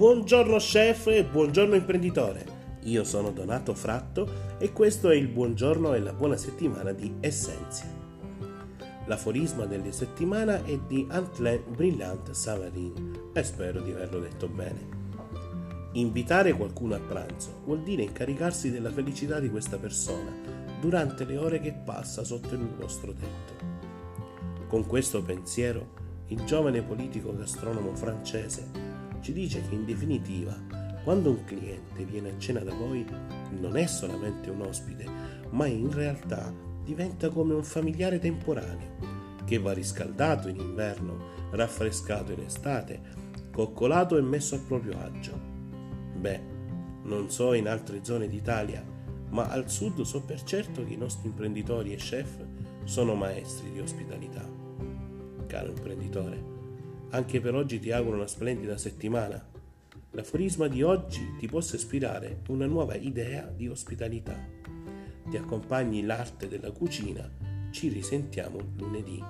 Buongiorno chef e buongiorno imprenditore. Io sono Donato Fratto e questo è il buongiorno e la buona settimana di Essenzia. L'aforisma della settimana è di Antoine Brillant Savarin e spero di averlo detto bene. Invitare qualcuno a pranzo vuol dire incaricarsi della felicità di questa persona durante le ore che passa sotto il vostro tetto. Con questo pensiero, il giovane politico gastronomo francese ci dice che in definitiva, quando un cliente viene a cena da voi, non è solamente un ospite, ma in realtà diventa come un familiare temporaneo, che va riscaldato in inverno, raffrescato in estate, coccolato e messo a proprio agio Beh, non so in altre zone d'Italia, ma al sud so per certo che i nostri imprenditori e chef sono maestri di ospitalità. Caro imprenditore, anche per oggi ti auguro una splendida settimana. L'aforisma di oggi ti possa ispirare una nuova idea di ospitalità. Ti accompagni l'arte della cucina. Ci risentiamo lunedì.